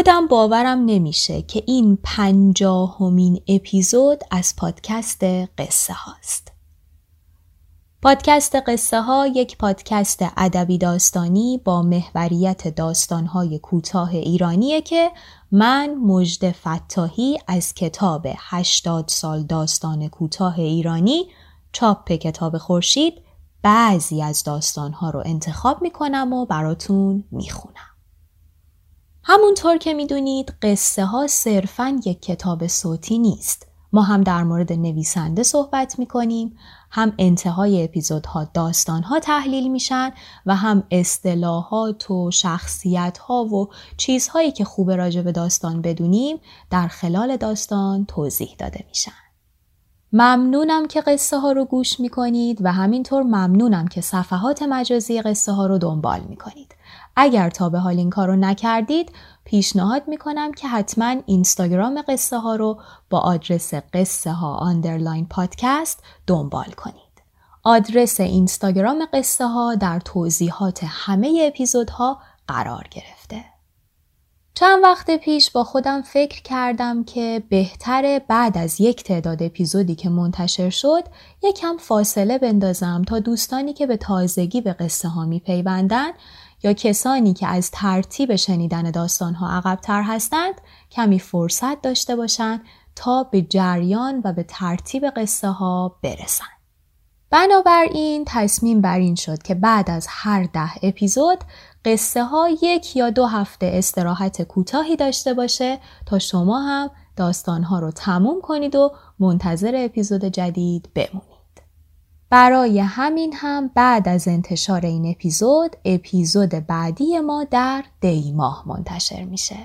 خودم باورم نمیشه که این پنجاهمین اپیزود از پادکست قصه هاست. پادکست قصه ها یک پادکست ادبی داستانی با محوریت داستانهای کوتاه ایرانیه که من مجد فتاحی از کتاب 80 سال داستان کوتاه ایرانی چاپ کتاب خورشید بعضی از داستانها رو انتخاب می‌کنم و براتون می‌خونم. همونطور که می‌دونید قصه ها صرفا یک کتاب صوتی نیست. ما هم در مورد نویسنده صحبت می‌کنیم هم انتهای اپیزودها داستانها تحلیل میشن و هم اصطلاحات و شخصیت ها و چیزهایی که خوب راجع به داستان بدونیم در خلال داستان توضیح داده میشن. ممنونم که قصه ها رو گوش می‌کنید و همینطور ممنونم که صفحات مجازی قصه ها رو دنبال می‌کنید. اگر تا به حال این کار رو نکردید پیشنهاد می‌کنم که حتما اینستاگرام قصه ها رو با آدرس قصه ها آندرلاین پادکست دنبال کنید. آدرس اینستاگرام قصه ها در توضیحات همه اپیزودها قرار گرفته. چند وقت پیش با خودم فکر کردم که بهتره بعد از یک تعداد اپیزودی که منتشر شد یکم فاصله بندازم تا دوستانی که به تازگی به قصه ها میپیوندن یا کسانی که از ترتیب شنیدن داستانها عقبتر هستند کمی فرصت داشته باشند تا به جریان و به ترتیب قصه ها برسند. بنابراین تصمیم بر این شد که بعد از هر ده اپیزود قصه ها یک یا دو هفته استراحت کوتاهی داشته باشه تا شما هم داستان ها رو تموم کنید و منتظر اپیزود جدید بمونید. برای همین هم بعد از انتشار این اپیزود اپیزود بعدی ما در دی ماه منتشر میشه.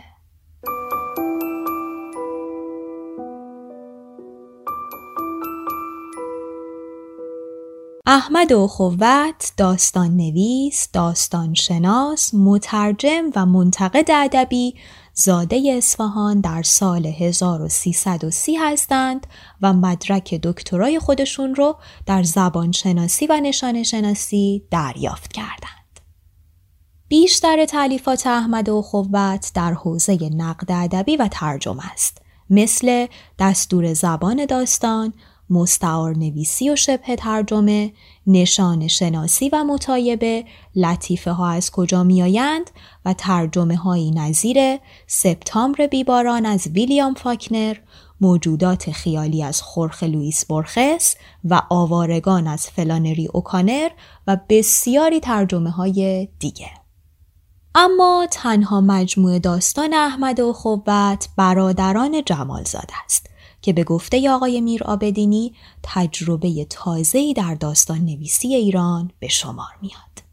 احمد اخوت داستان نویس، داستان شناس، مترجم و منتقد ادبی زاده اصفهان در سال 1330 هستند و مدرک دکترای خودشون رو در زبان شناسی و نشان شناسی دریافت کردند. بیشتر تعلیفات احمد و خوبت در حوزه نقد ادبی و ترجمه است مثل دستور زبان داستان، مستعار نویسی و شبه ترجمه، نشان شناسی و مطایبه، لطیفه ها از کجا میآیند و ترجمه هایی نظیر سپتامبر بیباران از ویلیام فاکنر، موجودات خیالی از خورخ لوئیس برخس و آوارگان از فلانری اوکانر و بسیاری ترجمه های دیگه. اما تنها مجموعه داستان احمد و خوبت برادران جمالزاد است که به گفته آقای میر آبدینی تجربه تازه‌ای در داستان نویسی ایران به شمار میاد.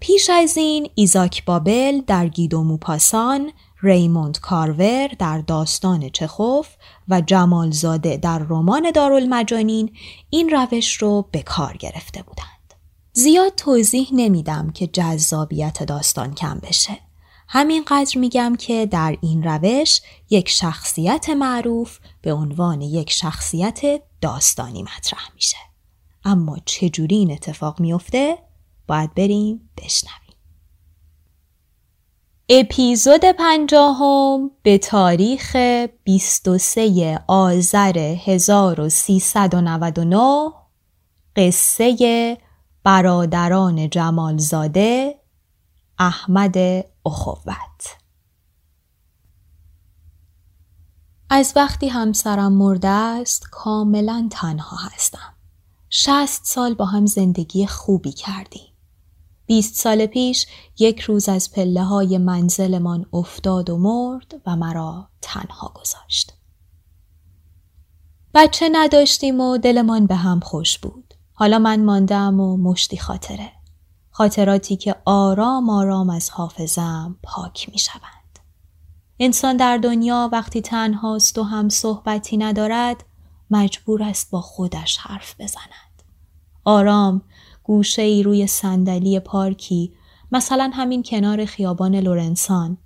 پیش از این ایزاک بابل در گیدو موپاسان، ریموند کارور در داستان چخوف و جمالزاده در رمان دارالمجانین این روش رو به کار گرفته بودند. زیاد توضیح نمیدم که جذابیت داستان کم بشه. همینقدر میگم که در این روش یک شخصیت معروف به عنوان یک شخصیت داستانی مطرح میشه. اما چجوری این اتفاق میفته؟ باید بریم بشنویم. اپیزود پنجاهم به تاریخ 23 آذر 1399 قصه برادران جمالزاده احمد اخوت از وقتی همسرم مرده است کاملا تنها هستم. شست سال با هم زندگی خوبی کردیم. بیست سال پیش یک روز از پله های منزلمان افتاد و مرد و مرا تنها گذاشت. بچه نداشتیم و دلمان به هم خوش بود. حالا من ماندم و مشتی خاطره. خاطراتی که آرام آرام از حافظم پاک می شود. انسان در دنیا وقتی تنهاست و هم صحبتی ندارد مجبور است با خودش حرف بزند. آرام گوشه ای روی صندلی پارکی مثلا همین کنار خیابان لورنسان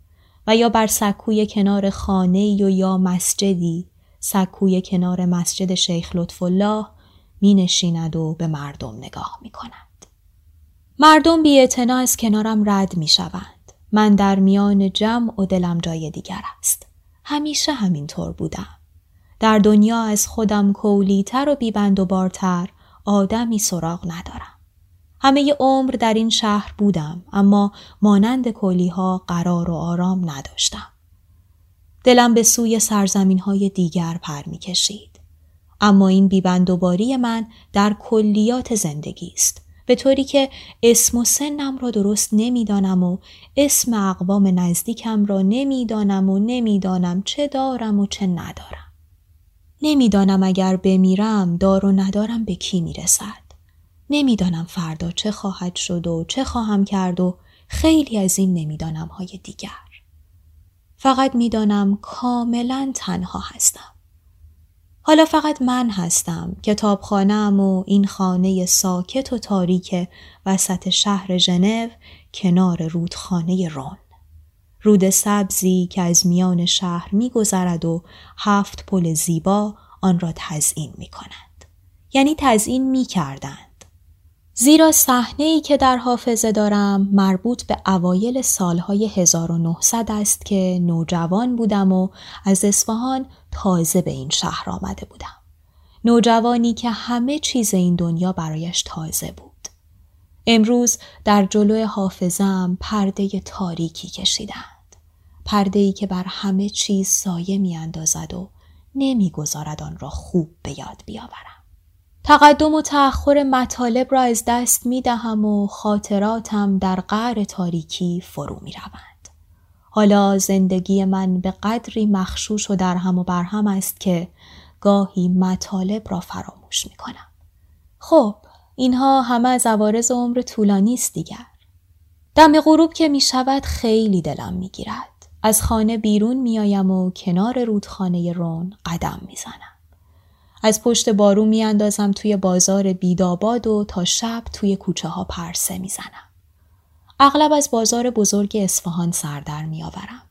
و یا بر سکوی کنار خانه و یا مسجدی سکوی کنار مسجد شیخ لطف الله می نشیند و به مردم نگاه می کند. مردم بی از کنارم رد می شوند. من در میان جمع و دلم جای دیگر است. همیشه همینطور بودم. در دنیا از خودم کولیتر و بیبند و بارتر آدمی سراغ ندارم. همه عمر در این شهر بودم اما مانند کولی ها قرار و آرام نداشتم. دلم به سوی سرزمین های دیگر پر می کشید. اما این بیبندوباری من در کلیات زندگی است به طوری که اسم و سنم را درست نمی‌دانم و اسم اقوام نزدیکم را نمی‌دانم و نمی‌دانم چه دارم و چه ندارم. نمی‌دانم اگر بمیرم دار و ندارم به کی می‌رسد. نمی‌دانم فردا چه خواهد شد و چه خواهم کرد و خیلی از این نمی‌دانم های دیگر. فقط می‌دانم کاملا تنها هستم. حالا فقط من هستم کتابخانهام و این خانه ساکت و تاریک وسط شهر ژنو کنار رودخانه رون. رود سبزی که از میان شهر میگذرد و هفت پل زیبا آن را تزئین می کند. یعنی تزئین می کردن. زیرا صحنه ای که در حافظه دارم مربوط به اوایل سالهای 1900 است که نوجوان بودم و از اصفهان تازه به این شهر آمده بودم. نوجوانی که همه چیز این دنیا برایش تازه بود. امروز در جلو حافظم پرده تاریکی کشیدند. پرده ای که بر همه چیز سایه می اندازد و نمی‌گذارد آن را خوب به یاد بیاورم. تقدم و تأخر مطالب را از دست می دهم و خاطراتم در قعر تاریکی فرو می روند. حالا زندگی من به قدری مخشوش و در هم و بر هم است که گاهی مطالب را فراموش می کنم. خب اینها همه از عوارض عمر طولانی است دیگر. دم غروب که می شود خیلی دلم می گیرد. از خانه بیرون می آیم و کنار رودخانه رون قدم می زنم. از پشت بارو میاندازم توی بازار بیداباد و تا شب توی کوچه ها پرسه می‌زنم. اغلب از بازار بزرگ اصفهان سر در میآورم.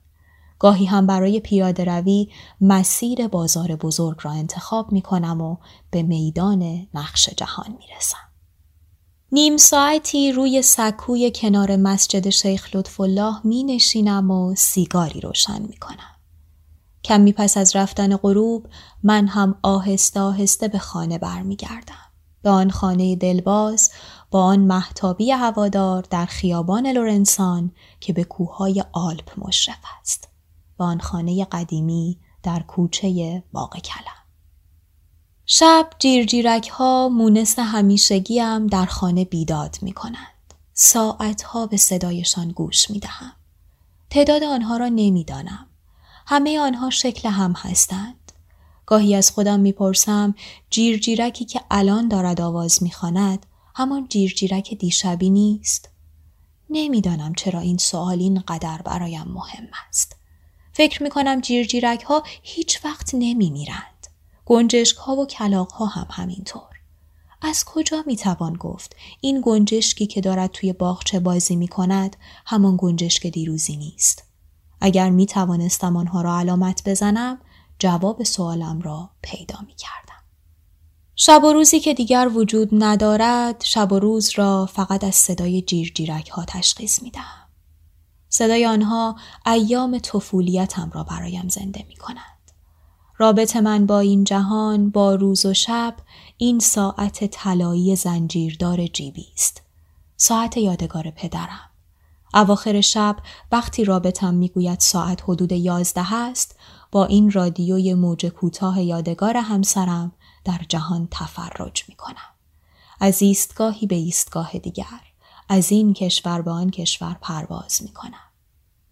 گاهی هم برای پیاده روی مسیر بازار بزرگ را انتخاب می کنم و به میدان نقش جهان می رسم. نیم ساعتی روی سکوی کنار مسجد شیخ لطف الله می نشینم و سیگاری روشن می کنم. کمی پس از رفتن غروب من هم آهسته آهسته به خانه برمیگردم. به آن خانه دلباز با آن محتابی هوادار در خیابان لورنسان که به کوههای آلپ مشرف است. به آن خانه قدیمی در کوچه باغ کلم. شب جیرجیرک ها مونس همیشگیم در خانه بیداد می کنند. ساعت ها به صدایشان گوش می دهم. تعداد آنها را نمی‌دانم. همه آنها شکل هم هستند. گاهی از خودم می‌پرسم جیرجیرکی که الان دارد آواز می‌خواند همان جیرجیرک دیشبی نیست؟ نمی‌دانم چرا این سوال اینقدر برایم مهم است. فکر می کنم جیرجیرک ها هیچ وقت نمی میرند. گنجشک ها و کلاق ها هم همینطور. از کجا می توان گفت این گنجشکی که دارد توی باغچه بازی می کند همان گنجشک دیروزی نیست؟ اگر می توانستم آنها را علامت بزنم جواب سوالم را پیدا می کردم. شب و روزی که دیگر وجود ندارد شب و روز را فقط از صدای جیر جیرک ها تشخیص می دهم. صدای آنها ایام طفولیتم را برایم زنده می کند. رابط من با این جهان با روز و شب این ساعت طلایی زنجیردار جیبی است. ساعت یادگار پدرم. اواخر شب وقتی رابطم می‌گوید ساعت حدود یازده است با این رادیوی موج کوتاه یادگار همسرم در جهان تفرج می کنم. از ایستگاهی به ایستگاه دیگر از این کشور به آن کشور پرواز می کنم.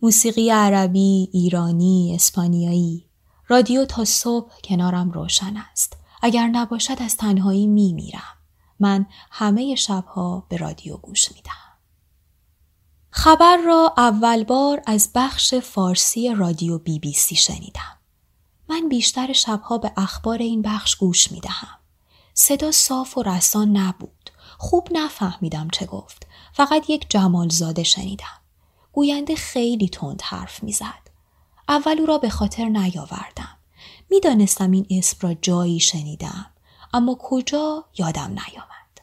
موسیقی عربی، ایرانی، اسپانیایی رادیو تا صبح کنارم روشن است. اگر نباشد از تنهایی می میرم. من همه شبها به رادیو گوش می دهم. خبر را اول بار از بخش فارسی رادیو بی بی سی شنیدم. من بیشتر شبها به اخبار این بخش گوش می دهم. صدا صاف و رسان نبود. خوب نفهمیدم چه گفت. فقط یک جمالزاده شنیدم. گوینده خیلی تند حرف می‌زد. اول او را به خاطر نیاوردم. می‌دانستم این اسم را جایی شنیدم اما کجا یادم نیامد.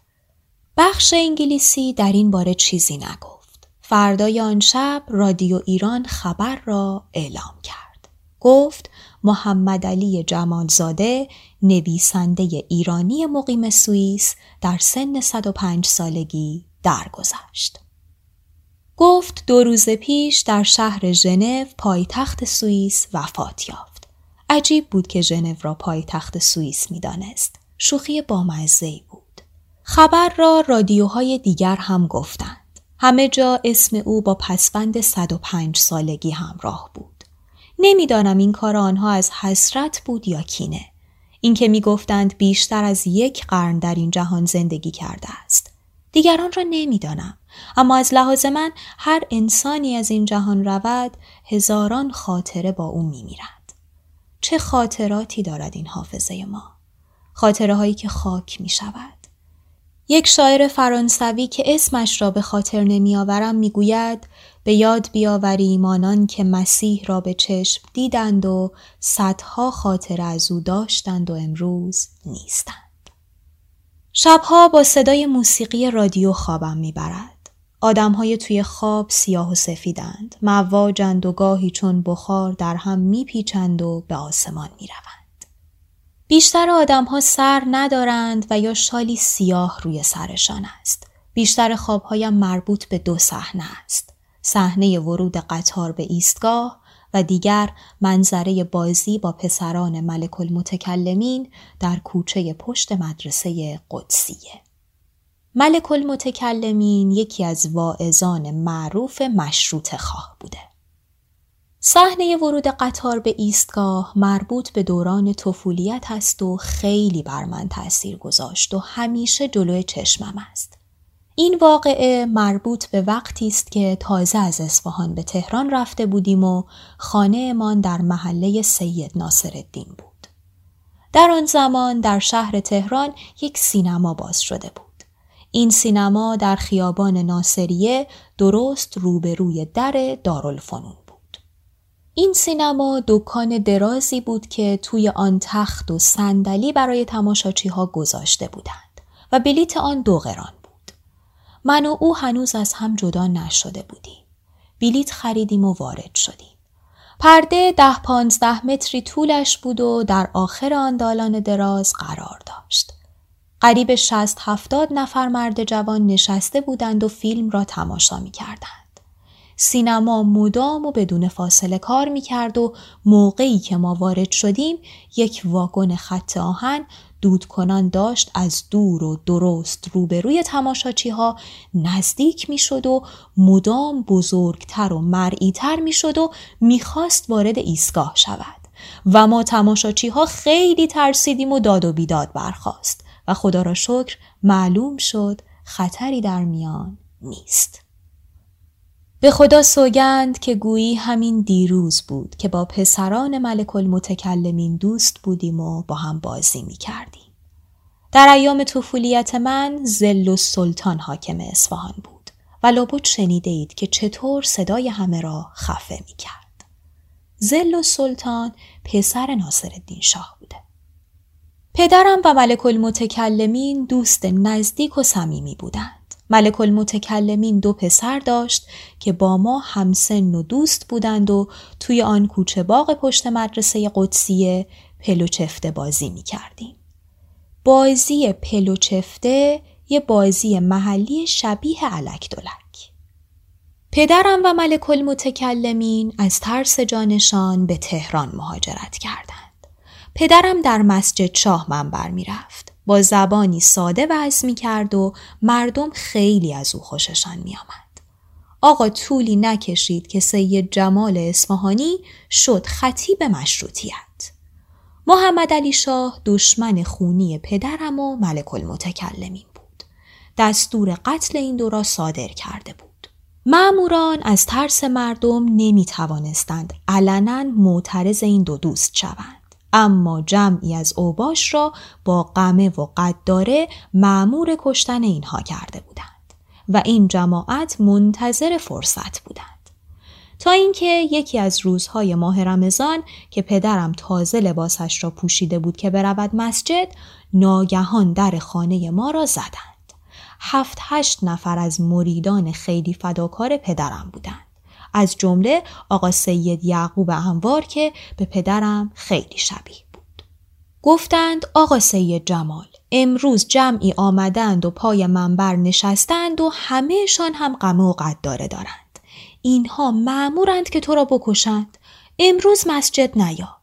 بخش انگلیسی در این باره چیزی نگفت. فردای آن شب رادیو ایران خبر را اعلام کرد. گفت محمد علی جمالزاده نویسنده ایرانی مقیم سوئیس در سن 105 سالگی درگذشت. گفت دو روز پیش در شهر ژنو پایتخت سوئیس وفات یافت. عجیب بود که ژنو را پایتخت سوئیس می‌دانست. شوخی بامزه بود. خبر را رادیوهای دیگر هم گفتند. همه جا اسم او با پسوند 105 سالگی همراه بود. نمی‌دانم این کار آنها از حسرت بود یا کینه. اینکه می‌گفتند بیشتر از یک قرن در این جهان زندگی کرده است. دیگران را نمی‌دانم اما از لحاظ من هر انسانی از این جهان رود هزاران خاطره با او میمیرد چه خاطراتی دارد این حافظه ما خاطره هایی که خاک می شود یک شاعر فرانسوی که اسمش را به خاطر نمیآورم می‌گوید به یاد بیاوریم آنان که مسیح را به چشم دیدند و صدها خاطر از او داشتند و امروز نیستند. شبها با صدای موسیقی رادیو خوابم می‌برد. آدمهای توی خواب سیاه و سفیدند. مواجند و گاهی چون بخار در هم میپیچند و به آسمان می‌روند. بیشتر آدمها سر ندارند و یا شالی سیاه روی سرشان است. بیشتر خوابهایم مربوط به دو صحنه است. صحنه ورود قطار به ایستگاه و دیگر منظره بازی با پسران ملک المتکلمین در کوچه پشت مدرسه قدسیه. ملک المتکلمین یکی از واعظان معروف مشروط خواه بوده. صحنه ورود قطار به ایستگاه مربوط به دوران طفولیت است و خیلی بر من تأثیر گذاشت و همیشه جلوی چشمم است. این واقعه مربوط به وقتی است که تازه از اصفهان به تهران رفته بودیم و خانهمان در محله سید ناصر الدین بود. در آن زمان در شهر تهران یک سینما باز شده بود. این سینما در خیابان ناصریه درست روبروی در دارالفنون. این سینما دکان درازی بود که توی آن تخت و صندلی برای تماشاچی ها گذاشته بودند و بلیت آن دو قران من و او هنوز از هم جدا نشده بودیم. بلیت خریدیم و وارد شدیم. پرده ده پانزده متری طولش بود و در آخر آن دالان دراز قرار داشت. قریب شست هفتاد نفر مرد جوان نشسته بودند و فیلم را تماشا می کردند. سینما مدام و بدون فاصله کار می کرد و موقعی که ما وارد شدیم یک واگن خط آهن دود کنان داشت از دور و درست روبروی تماشاچی ها نزدیک می شد و مدام بزرگتر و مرعیتر می شد و می‌خواست وارد ایستگاه شود و ما تماشاچی ها خیلی ترسیدیم و داد و بیداد برخواست و خدا را شکر معلوم شد خطری در میان نیست. به خدا سوگند که گویی همین دیروز بود که با پسران ملک المتکلمین دوست بودیم و با هم بازی می کردیم. در ایام طفولیت من زل و سلطان حاکم اصفهان بود و لابد شنیده اید که چطور صدای همه را خفه می کرد. زل و سلطان پسر ناصر الدین شاه بوده. پدرم و ملک المتکلمین دوست نزدیک و صمیمی بودند. ملک المتکلمین دو پسر داشت که با ما همسن و دوست بودند و توی آن کوچه باغ پشت مدرسه قدسیه پلوچفته بازی می کردیم. بازی پلوچفته یه بازی محلی شبیه علک دلک. پدرم و ملک المتکلمین از ترس جانشان به تهران مهاجرت کردند. پدرم در مسجد شاه منبر می رفت. با زبانی ساده وعظ می کرد و مردم خیلی از او خوششان می آمد. آقا طولی نکشید که سید جمال اصفهانی شد خطیب مشروطیت. محمد علی شاه دشمن خونی پدرم و ملک المتکلمین بود. دستور قتل این دو را صادر کرده بود. معموران از ترس مردم نمی توانستند علنا معترض این دو دوست شوند. اما جمعی از اوباش را با قمه و قداره معمور کشتن اینها کرده بودند و این جماعت منتظر فرصت بودند. تا اینکه یکی از روزهای ماه رمضان که پدرم تازه لباسش را پوشیده بود که برود مسجد ناگهان در خانه ما را زدند. هفت هشت نفر از مریدان خیلی فداکار پدرم بودند. از جمله آقا سید یعقوب انوار که به پدرم خیلی شبیه بود. گفتند آقا سید جمال امروز جمعی آمدند و پای منبر نشستند و همهشان هم غمه و قداره دارند. اینها معمورند که تو را بکشند. امروز مسجد نیا.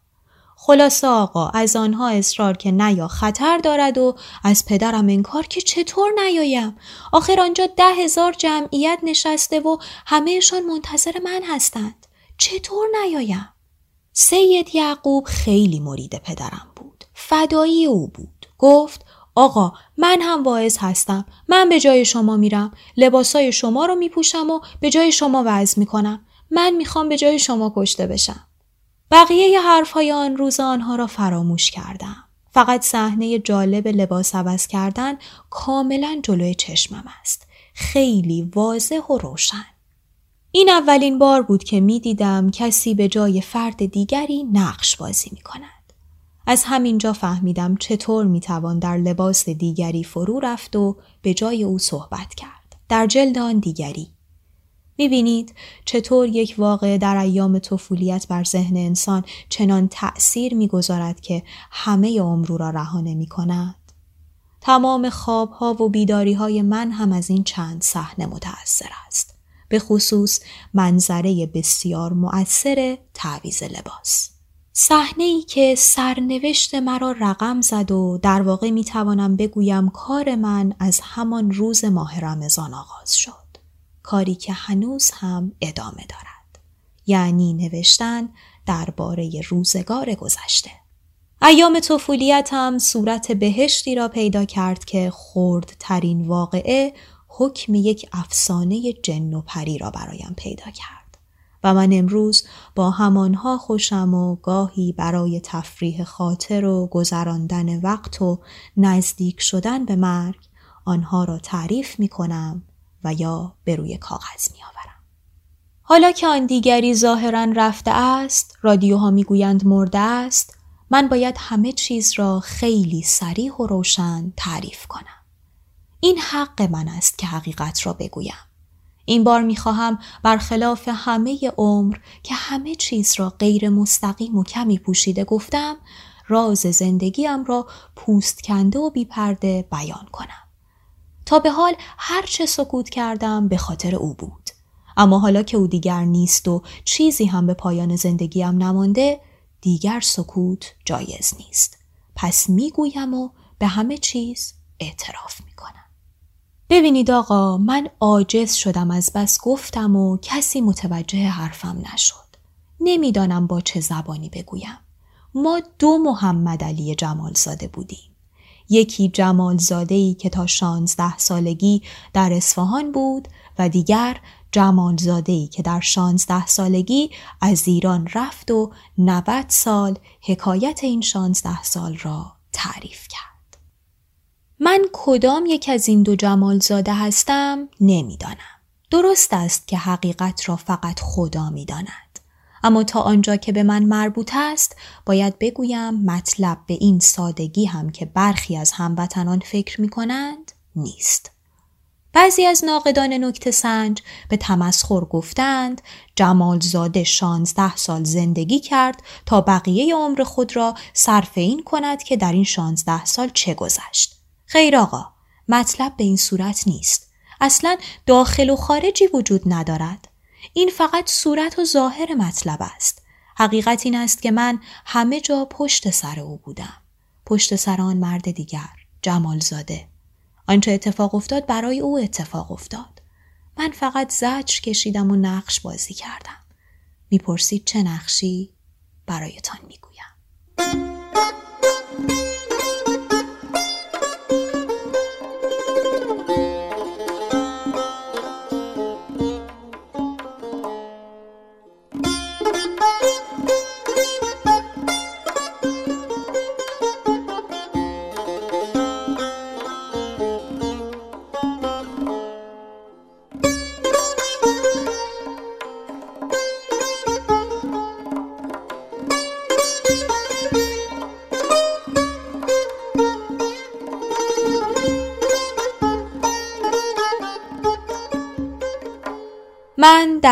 خلاصه آقا از آنها اصرار که نیا خطر دارد و از پدرم انکار که چطور نیایم؟ آخر آنجا ده هزار جمعیت نشسته و همهشان منتظر من هستند. چطور نیایم؟ سید یعقوب خیلی مرید پدرم بود. فدایی او بود. گفت آقا من هم واعظ هستم. من به جای شما میرم. لباسای شما رو میپوشم و به جای شما وعظ می‌کنم. من می‌خوام به جای شما کشته بشم. بقیه حرفهای آن روز آنها را فراموش کردم. فقط صحنه جالب لباس عوض کردن کاملا جلوی چشمم است. خیلی واضح و روشن. این اولین بار بود که می دیدم کسی به جای فرد دیگری نقش بازی می کند. از همینجا فهمیدم چطور می توان در لباس دیگری فرو رفت و به جای او صحبت کرد. در جلد آن دیگری می‌بینید چطور یک واقع در ایام طفولیت بر ذهن انسان چنان تأثیر می‌گذارد که همه عمر را رها نمی کند. تمام خوابها و بیداری های من هم از این چند صحنه متأثر است. به خصوص منظره بسیار مؤثر تعویز لباس. صحنه ای که سرنوشت مرا رقم زد و در واقع می توانم بگویم کار من از همان روز ماه رمضان آغاز شد. کاری که هنوز هم ادامه دارد. یعنی نوشتن درباره روزگار گذشته. ایام طفولیتم صورت بهشتی را پیدا کرد که خردترین واقعه حکم یک افسانه جن و پری را برایم پیدا کرد. و من امروز با همانها خوشم و گاهی برای تفریح خاطر و گذراندن وقت و نزدیک شدن به مرگ آنها را تعریف می کنم و یا به روی کاغذ می آورم. حالا که آن دیگری ظاهرا رفته است، رادیوها می‌گویند مرده است، من باید همه چیز را خیلی سریح و روشن تعریف کنم. این حق من است که حقیقت را بگویم. این بار می‌خواهم برخلاف همه عمر که همه چیز را غیر مستقیم و کمی پوشیده گفتم راز زندگیم را پوست کنده و بیپرده بیان کنم. تا به حال هر چه سکوت کردم به خاطر او بود. اما حالا که او دیگر نیست و چیزی هم به پایان زندگیم نمانده دیگر سکوت جایز نیست. پس می‌گویم و به همه چیز اعتراف می‌کنم. ببینید آقا من عاجز شدم از بس گفتم و کسی متوجه حرفم نشد. نمی‌دانم با چه زبانی بگویم. ما دو محمد علی جمالزاده بودیم. یکی ای که تا شانزده سالگی در اصفهان بود و دیگر ای که در شانزده سالگی از ایران رفت و 90 سال حکایت این شانزده سال را تعریف کرد. من کدام یک از این دو جمالزاده هستم نمی‌دانم. درست است که حقیقت را فقط خدا می‌داند. اما تا آنجا که به من مربوط است باید بگویم مطلب به این سادگی هم که برخی از هموطنان فکر می کنند نیست. بعضی از ناقدان نکت سنج به تمسخر گفتند جمالزاده شانزده سال زندگی کرد تا بقیه عمر خود را صرف این کند که در این شانزده سال چه گذشت. خیر آقا مطلب به این صورت نیست. اصلا داخل و خارجی وجود ندارد. این فقط صورت و ظاهر مطلب است. حقیقت این است که من همه جا پشت سر او بودم. پشت سر آن مرد دیگر جمالزاده. آنچه اتفاق افتاد برای او اتفاق افتاد. من فقط زجر کشیدم و نقش بازی کردم. می‌پرسید چه نقشی؟ برایتان می‌گویم.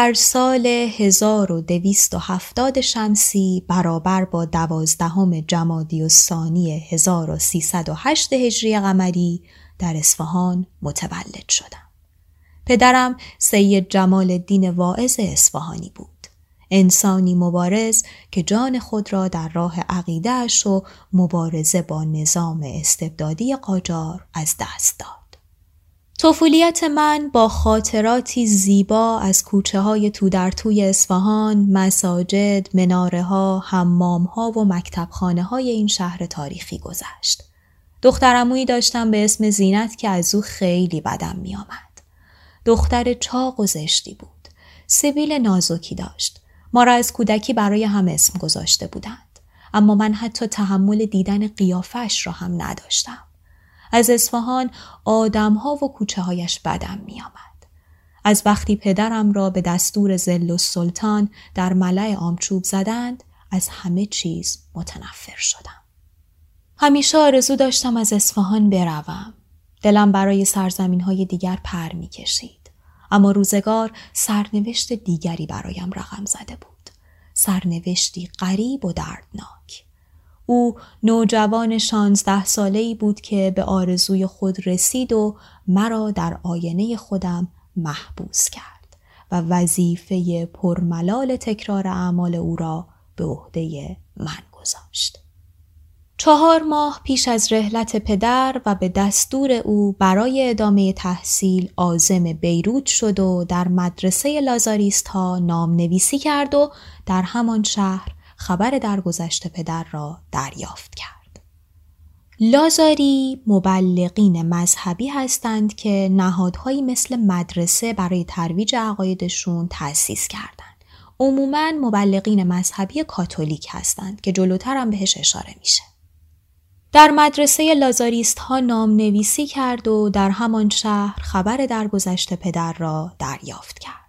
در سال 1270 شمسی برابر با دوازدهم جمادی و ثانی 1308 هجری قمری در اصفهان متولد شدم. پدرم سید جمال الدین واعظ اصفهانی بود. انسانی مبارز که جان خود را در راه عقیدهش و مبارزه با نظام استبدادی قاجار از دست داد. طفولیت من با خاطراتی زیبا از کوچه های تو در توی اصفهان، مساجد، مناره ها، حمام ها و مکتبخانه های این شهر تاریخی گذشت. دخترمویی داشتم به اسم زینت که از او خیلی بدم می آمد. دختر چاق و زشتی بود. سبیل نازکی داشت. ما را از کودکی برای هم اسم گذاشته بودند. اما من حتی تحمل دیدن قیافش را هم نداشتم. از اصفهان آدمها و کوچه هایش بدم می آمد. از وقتی پدرم را به دستور زل و سلطان در ملع آمچوب زدند از همه چیز متنفر شدم. همیشه آرزو داشتم از اصفهان بروم. دلم برای سرزمین های دیگر پر می کشید. اما روزگار سرنوشت دیگری برایم رقم زده بود. سرنوشتی غریب و دردناک. او نوجوان شانزده ساله ای بود که به آرزوی خود رسید و مرا در آینه خودم محبوس کرد و وظیفه پرملال تکرار اعمال او را به عهده من گذاشت. چهار ماه پیش از رحلت پدر و به دستور او برای ادامه تحصیل آزم بیروت شد و در مدرسه لازاریست ها نام نویسی کرد و در همان شهر خبر درگذشت پدر را دریافت کرد. لازاری مبلغین مذهبی هستند که نهادهایی مثل مدرسه برای ترویج عقایدشون تأسیس کردند. عموما مبلغین مذهبی کاتولیک هستند که جلوتر هم بهش اشاره میشه. در مدرسه لازاریست ها نام نویسی کرد و در همان شهر خبر درگذشت پدر را دریافت کرد.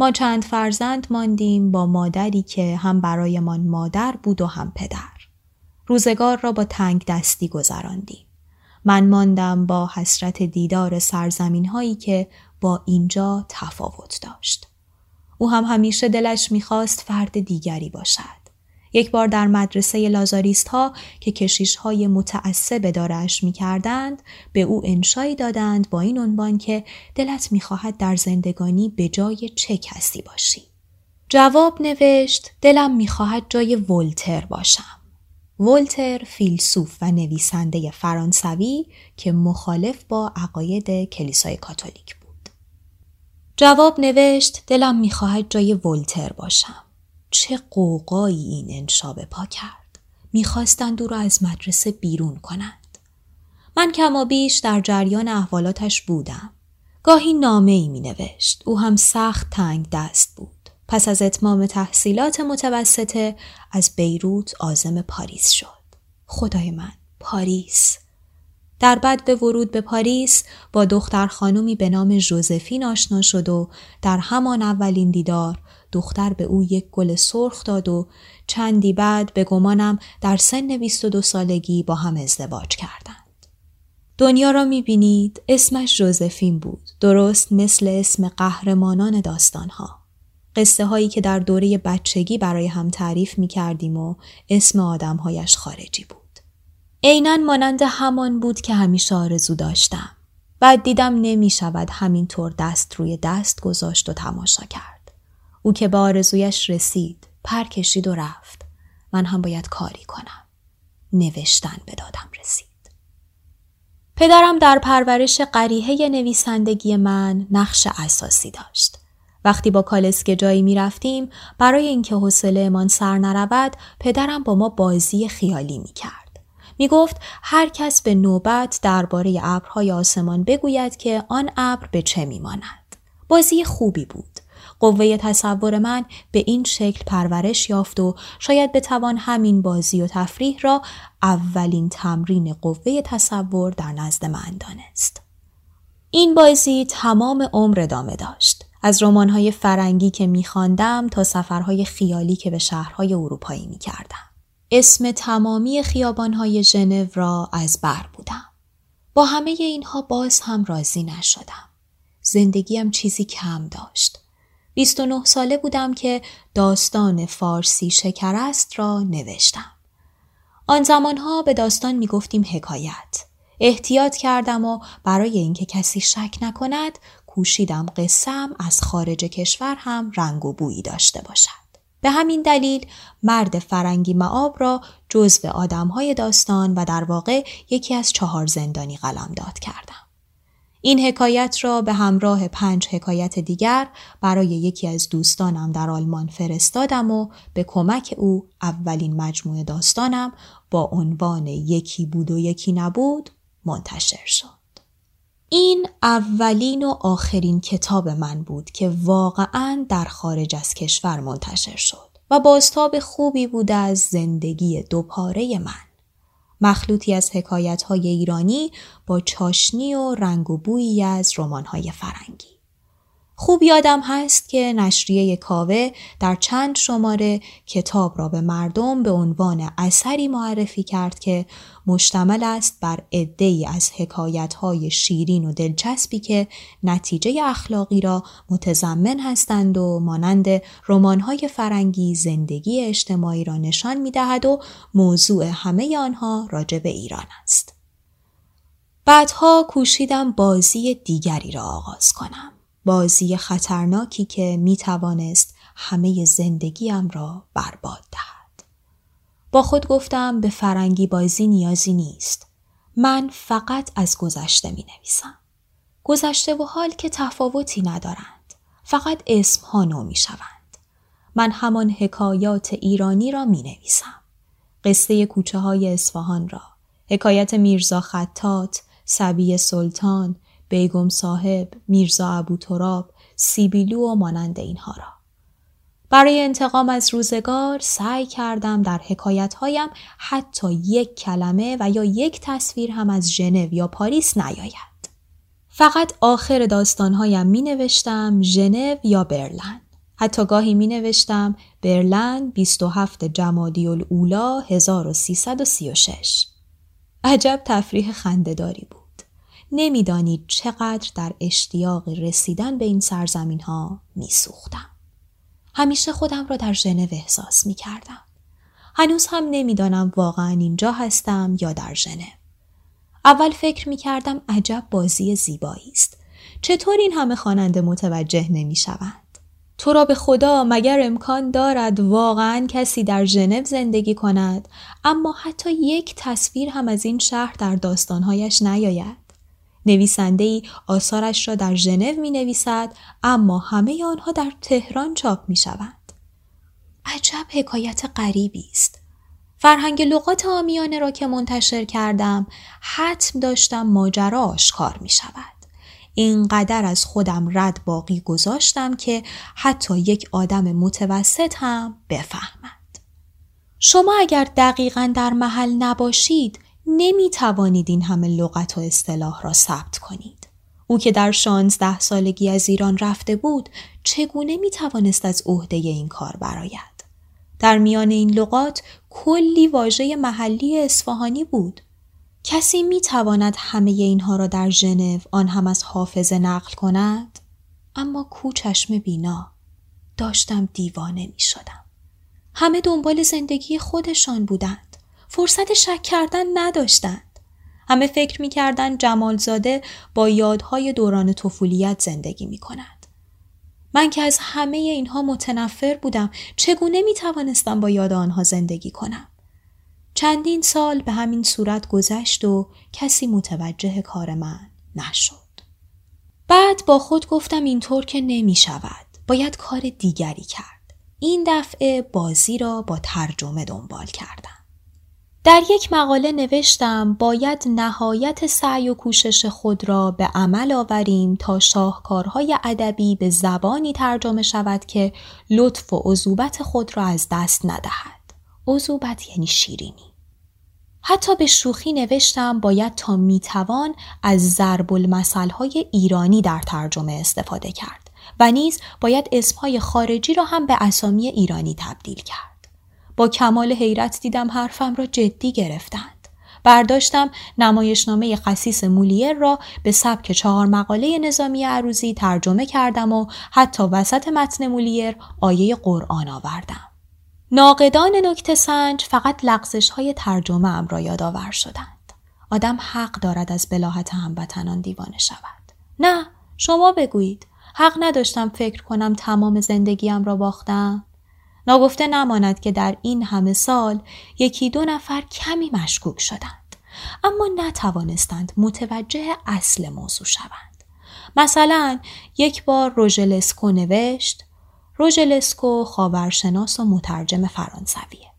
ما چند فرزند ماندیم با مادری که هم برایمان مادر بود و هم پدر. روزگار را با تنگ دستی گذراندیم. من ماندم با حسرت دیدار سرزمین هایی که با اینجا تفاوت داشت. او هم همیشه دلش می‌خواست فرد دیگری باشد. یک بار در مدرسه لازاریست ها که کشیش های متعصب دارش می کردند به او انشایی دادند با این عنوان که دلت می خواهد در زندگانی به جای چه کسی باشی. جواب نوشت دلم می خواهد جای ولتر باشم. ولتر فیلسوف و نویسنده فرانسوی که مخالف با عقاید کلیسای کاتولیک بود. جواب نوشت دلم می‌خواهد جای ولتر باشم. چه قوقایی این انشا به پا کرد می‌خواستند او را از مدرسه بیرون کنند من کما بیش در جریان احوالاتش بودم گاهی نامه ای می نوشت. او هم سخت تنگ دست بود. پس از اتمام تحصیلات متوسطه از بیروت آزم پاریس شد. خدای من پاریس در بعد به ورود به پاریس با دختر خانومی به نام ژوزفین آشنا شد و در همان اولین دیدار دختر به او یک گل سرخ داد و چندی بعد به گمانم در سن 22 سالگی با هم ازدواج کردند. دنیا را می‌بینید اسمش جوزفین بود درست مثل اسم قهرمانان داستانها قصه هایی که در دوره بچگی برای هم تعریف می کردیم و اسم آدمهایش خارجی بود. عینا مانند همان بود که همیشه آرزو داشتم. بعد دیدم نمی شود همینطور دست روی دست گذاشت و تماشا کرد. او که به آرزویش رسید، پر کشید و رفت. من هم باید کاری کنم. نوشتن به دادم رسید. پدرم در پرورش قریحه نویسندگی من نقش اساسی داشت. وقتی با کالسکه جایی می رفتیم برای اینکه حوصلهمان سر نرود پدرم با ما بازی خیالی می کرد. می گفت هر کس به نوبت درباره ابرهای آسمان بگوید که آن ابر به چه می ماند. بازی خوبی بود. قوه تصور من به این شکل پرورش یافت و شاید بتوان همین بازی و تفریح را اولین تمرین قوه تصور در نزد من دانست. این بازی تمام عمر ادامه داشت. از رمان‌های فرنگی که میخواندم تا سفرهای خیالی که به شهرهای اروپایی می‌کردم. اسم تمامی خیابانهای ژنو را از بر بودم. با همه اینها باز هم راضی نشدم. زندگیم چیزی کم داشت. 29 ساله بودم که داستان فارسی شکر است را نوشتم. آن زمانها به داستان می گفتیم حکایت. احتیاط کردم و برای اینکه کسی شک نکند کوشیدم قسم از خارج کشور هم رنگ و بویی داشته باشد. به همین دلیل مرد فرنگی معاب را جزو آدمهای داستان و در واقع یکی از چهار زندانی قلم داد کردم. این حکایت را به همراه پنج حکایت دیگر برای یکی از دوستانم در آلمان فرستادم و به کمک او اولین مجموعه داستانم با عنوان یکی بود و یکی نبود منتشر شد. این اولین و آخرین کتاب من بود که واقعا در خارج از کشور منتشر شد و بازتاب خوبی بود از زندگی دوپاره من. مخلوطی از حکایت های ایرانی با چاشنی و رنگ و بویی از رمان های فرنگی. خوب یادم هست که نشریه کاوه در چند شماره کتاب را به مردم به عنوان اثری معرفی کرد که مشتمل است بر عدهای از حکایتهای شیرین و دلچسبی که نتیجه اخلاقی را متضمن هستند و مانند رمانهای فرنگی زندگی اجتماعی را نشان می دهد و موضوع همه آنها راجع به ایران است. بعدها کوشیدم بازی دیگری را آغاز کنم. بازی خطرناکی که می توانست همه زندگیم را برباد دهد. با خود گفتم به فرنگی بازی نیازی نیست. من فقط از گذشته می نویسم. گذشته و حال که تفاوتی ندارند. فقط اسم ها نو می شوند. من همان حکایات ایرانی را می نویسم. قصه کوچه های اصفهان را. حکایت میرزا خطات، سبی سلطان، بیگم صاحب، میرزا ابو تراب، سیبیلو و مانند اینها را. برای انتقام از روزگار سعی کردم در حکایتهایم حتی یک کلمه و یا یک تصویر هم از ژنو یا پاریس نیاید. فقط آخر داستانهایم می نوشتم ژنو یا برلن. حتی گاهی می نوشتم برلن 27 جمادی الاولا 1336. عجب تفریح خندهداری بود. نمی‌دانید چقدر در اشتیاق رسیدن به این سرزمین ها می سوختم. همیشه خودم را در ژنو احساس می کردم. هنوز هم نمی‌دانم واقعا اینجا هستم یا در ژنو. اول فکر می کردم عجب بازی زیبایی است. چطور این همه خواننده متوجه نمی شوند؟ تو را به خدا مگر امکان دارد واقعا کسی در ژنو زندگی کند اما حتی یک تصویر هم از این شهر در داستانهایش نیاید نویسنده ای آثارش را در ژنو می نویسد اما همه آنها در تهران چاپ می شوند. عجب حکایت غریبی است. فرهنگ لغات آمیانه را که منتشر کردم حتم داشتم ماجرا آشکار می شود. اینقدر از خودم رد باقی گذاشتم که حتی یک آدم متوسط هم بفهمد. شما اگر دقیقا در محل نباشید نمی توانید این همه لغت و اصطلاح را ثبت کنید. او که در شانزده سالگی از ایران رفته بود چگونه می توانست از عهده این کار براید؟ در میان این لغات کلی واژه محلی اصفهانی بود. کسی می تواند همه اینها را در ژنو آن هم از حافظه نقل کند؟ اما کو چشم بینا داشتم دیوانه می شدم. همه دنبال زندگی خودشان بودند. فرصت شک کردن نداشتند. همه فکر می کردن جمالزاده با یادهای دوران طفولیت زندگی می کند. من که از همه اینها متنفر بودم چگونه می توانستم با یاد آنها زندگی کنم؟ چندین سال به همین صورت گذشت و کسی متوجه کار من نشد. بعد با خود گفتم اینطور که نمی شود. باید کار دیگری کرد. این دفعه بازی را با ترجمه دنبال کردم. در یک مقاله نوشتم باید نهایت سعی و کوشش خود را به عمل آوریم تا شاهکارهای ادبی به زبانی ترجمه شود که لطف و عذوبت خود را از دست ندهد. عذوبت یعنی شیرینی. حتی به شوخی نوشتم باید تا می‌توان از ضرب های ایرانی در ترجمه استفاده کرد و نیز باید اسمهای خارجی را هم به اسامی ایرانی تبدیل کرد. با کمال حیرت دیدم حرفم را جدی گرفتند. برداشتم نمایشنامه خصیص مولیر را به سبک چهار مقاله نظامی عروزی ترجمه کردم و حتی وسط متن مولیر آیه قرآن آوردم. ناقدان نکته سنج فقط لغزش های ترجمه ام را یادآور شدند. آدم حق دارد از بلاحت هموطنان دیوانه شود. نه شما بگویید حق نداشتم فکر کنم تمام زندگیم را باختم. ناگفته نماند که در این همه سال یکی دو نفر کمی مشکوک شدند. اما نتوانستند متوجه اصل موضوع شوند. مثلا یک بار روژلسکو نوشت روژلسکو خاورشناس و مترجم فرانسویه.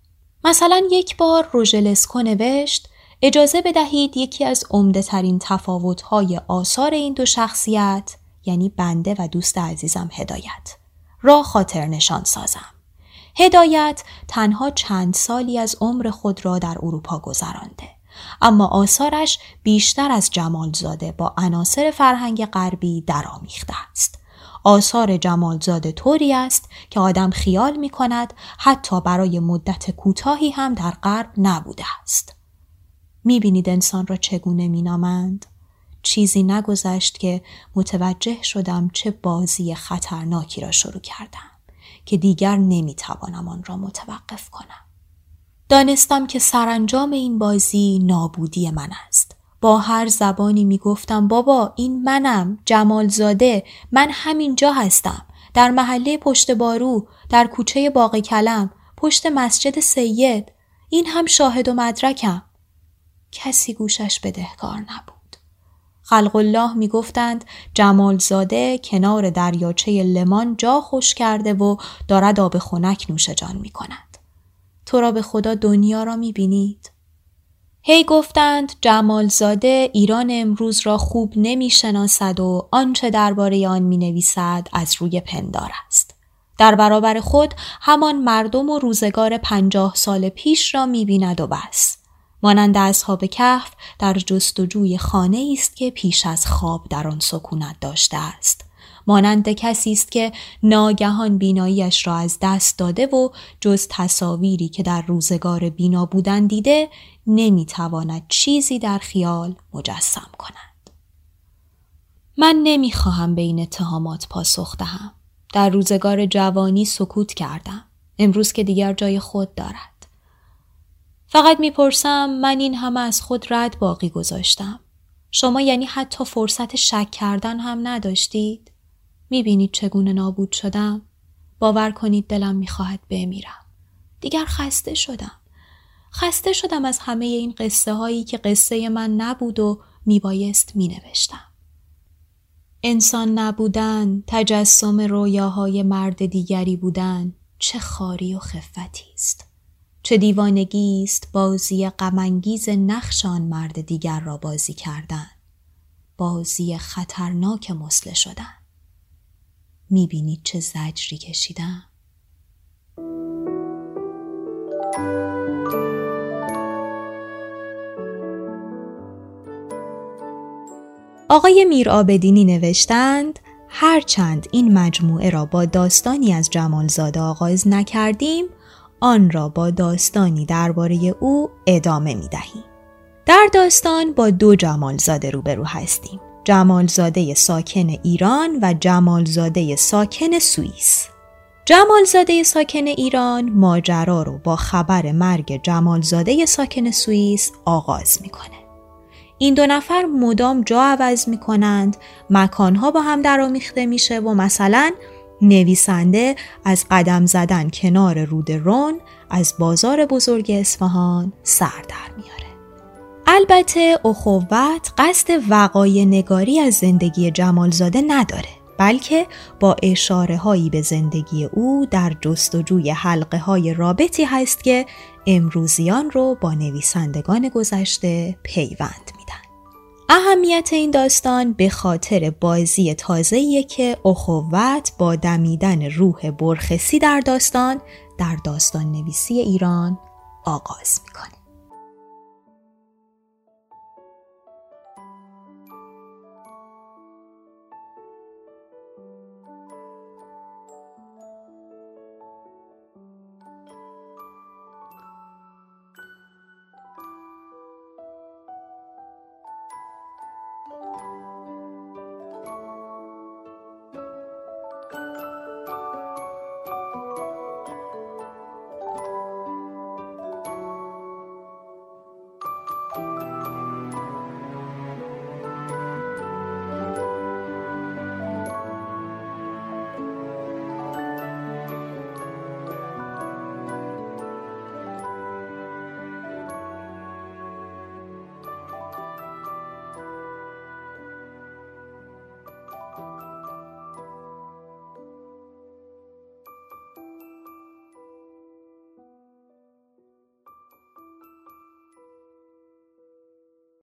مثلا یک بار روژلسکو نوشت اجازه بدهید یکی از عمده ترین تفاوت های آثار این دو شخصیت یعنی بنده و دوست عزیزم هدایت را خاطر نشان سازم. هدایت تنها چند سالی از عمر خود را در اروپا گذرانده اما آثارش بیشتر از جمالزاده با عناصر فرهنگ غربی درآمیخته است آثار جمالزاده طوری است که آدم خیال می کند حتی برای مدت کوتاهی هم در غرب نبوده است. می بینید انسان را چگونه می نامند؟ چیزی نگذشت که متوجه شدم چه بازی خطرناکی را شروع کردم که دیگر نمی توانم آن را متوقف کنم. دانستم که سرانجام این بازی نابودی من است. با هر زبانی می‌گفتم بابا این منم جمالزاده من همینجا هستم در محله پشت بارو در کوچه باقی کلم پشت مسجد سید این هم شاهد و مدرکم کسی گوشش بدهکار نبود خلق الله می‌گفتند جمالزاده کنار دریاچه لمان جا خوش کرده و دارد آب خنک نوش جان می کند. تو را به خدا دنیا را می بینید؟ هی گفتند جمالزاده ایران امروز را خوب نمی شناسد و آنچه درباره آن می نویسد از روی پندار است. در برابر خود همان مردم و روزگار پنجاه سال پیش را می بیند و بس. مانند اصحاب کهف در جستجوی خانه است که پیش از خواب در آن سکونت داشته است. مانند کسی است که ناگهان بیناییش را از دست داده و جز تصاویری که در روزگار بینا بودن دیده نمی‌تواند چیزی در خیال مجسم کند. من نمی‌خواهم به این اتهامات پاسخ دهم. در روزگار جوانی سکوت کردم. امروز که دیگر جای خود دارد. فقط می‌پرسم من این همه از خود رد باقی گذاشتم. شما یعنی حتی فرصت شک کردن هم نداشتید؟ می‌بینید چگونه نابود شدم؟ باور کنید دلم می‌خواهد بمیرم. دیگر خسته شدم. خسته شدم از همه این قصه هایی که قصه من نبود و میبایست مینوشتم. انسان نبودن، تجسم رویاهای مرد دیگری بودن، چه خاری و خفتی است. چه دیوانگی است بازی غمانگیز نقش آن مرد دیگر را بازی کردن. بازی خطرناک مسله شدن. می‌بینید چه زجری کشیدم؟ آقای میرآبدینی نوشتند هرچند این مجموعه را با داستانی از جمالزاده آغاز نکردیم آن را با داستانی درباره او ادامه می دهیم. در داستان با دو جمالزاده روبرو هستیم. جمالزاده ساکن ایران و جمالزاده ساکن سوئیس. جمالزاده ساکن ایران ماجرا رو با خبر مرگ جمالزاده ساکن سوئیس آغاز می‌کنه. این دو نفر مدام جا عوض می کنند، مکانها با هم درآمیخته میشه و مثلا نویسنده از قدم زدن کنار رود رون از بازار بزرگ اصفهان سر در میاره. البته اخوت قصد وقای نگاری از زندگی جمالزاده نداره بلکه با اشاره هایی به زندگی او در جستجوی حلقه های رابطی هست که امروزیان رو با نویسندگان گذشته پیوند میدن. اهمیت این داستان به خاطر بازی تازه‌ایه که اخوت با دمیدن روح برخسی در داستان در داستان نویسی ایران آغاز می‌کنه.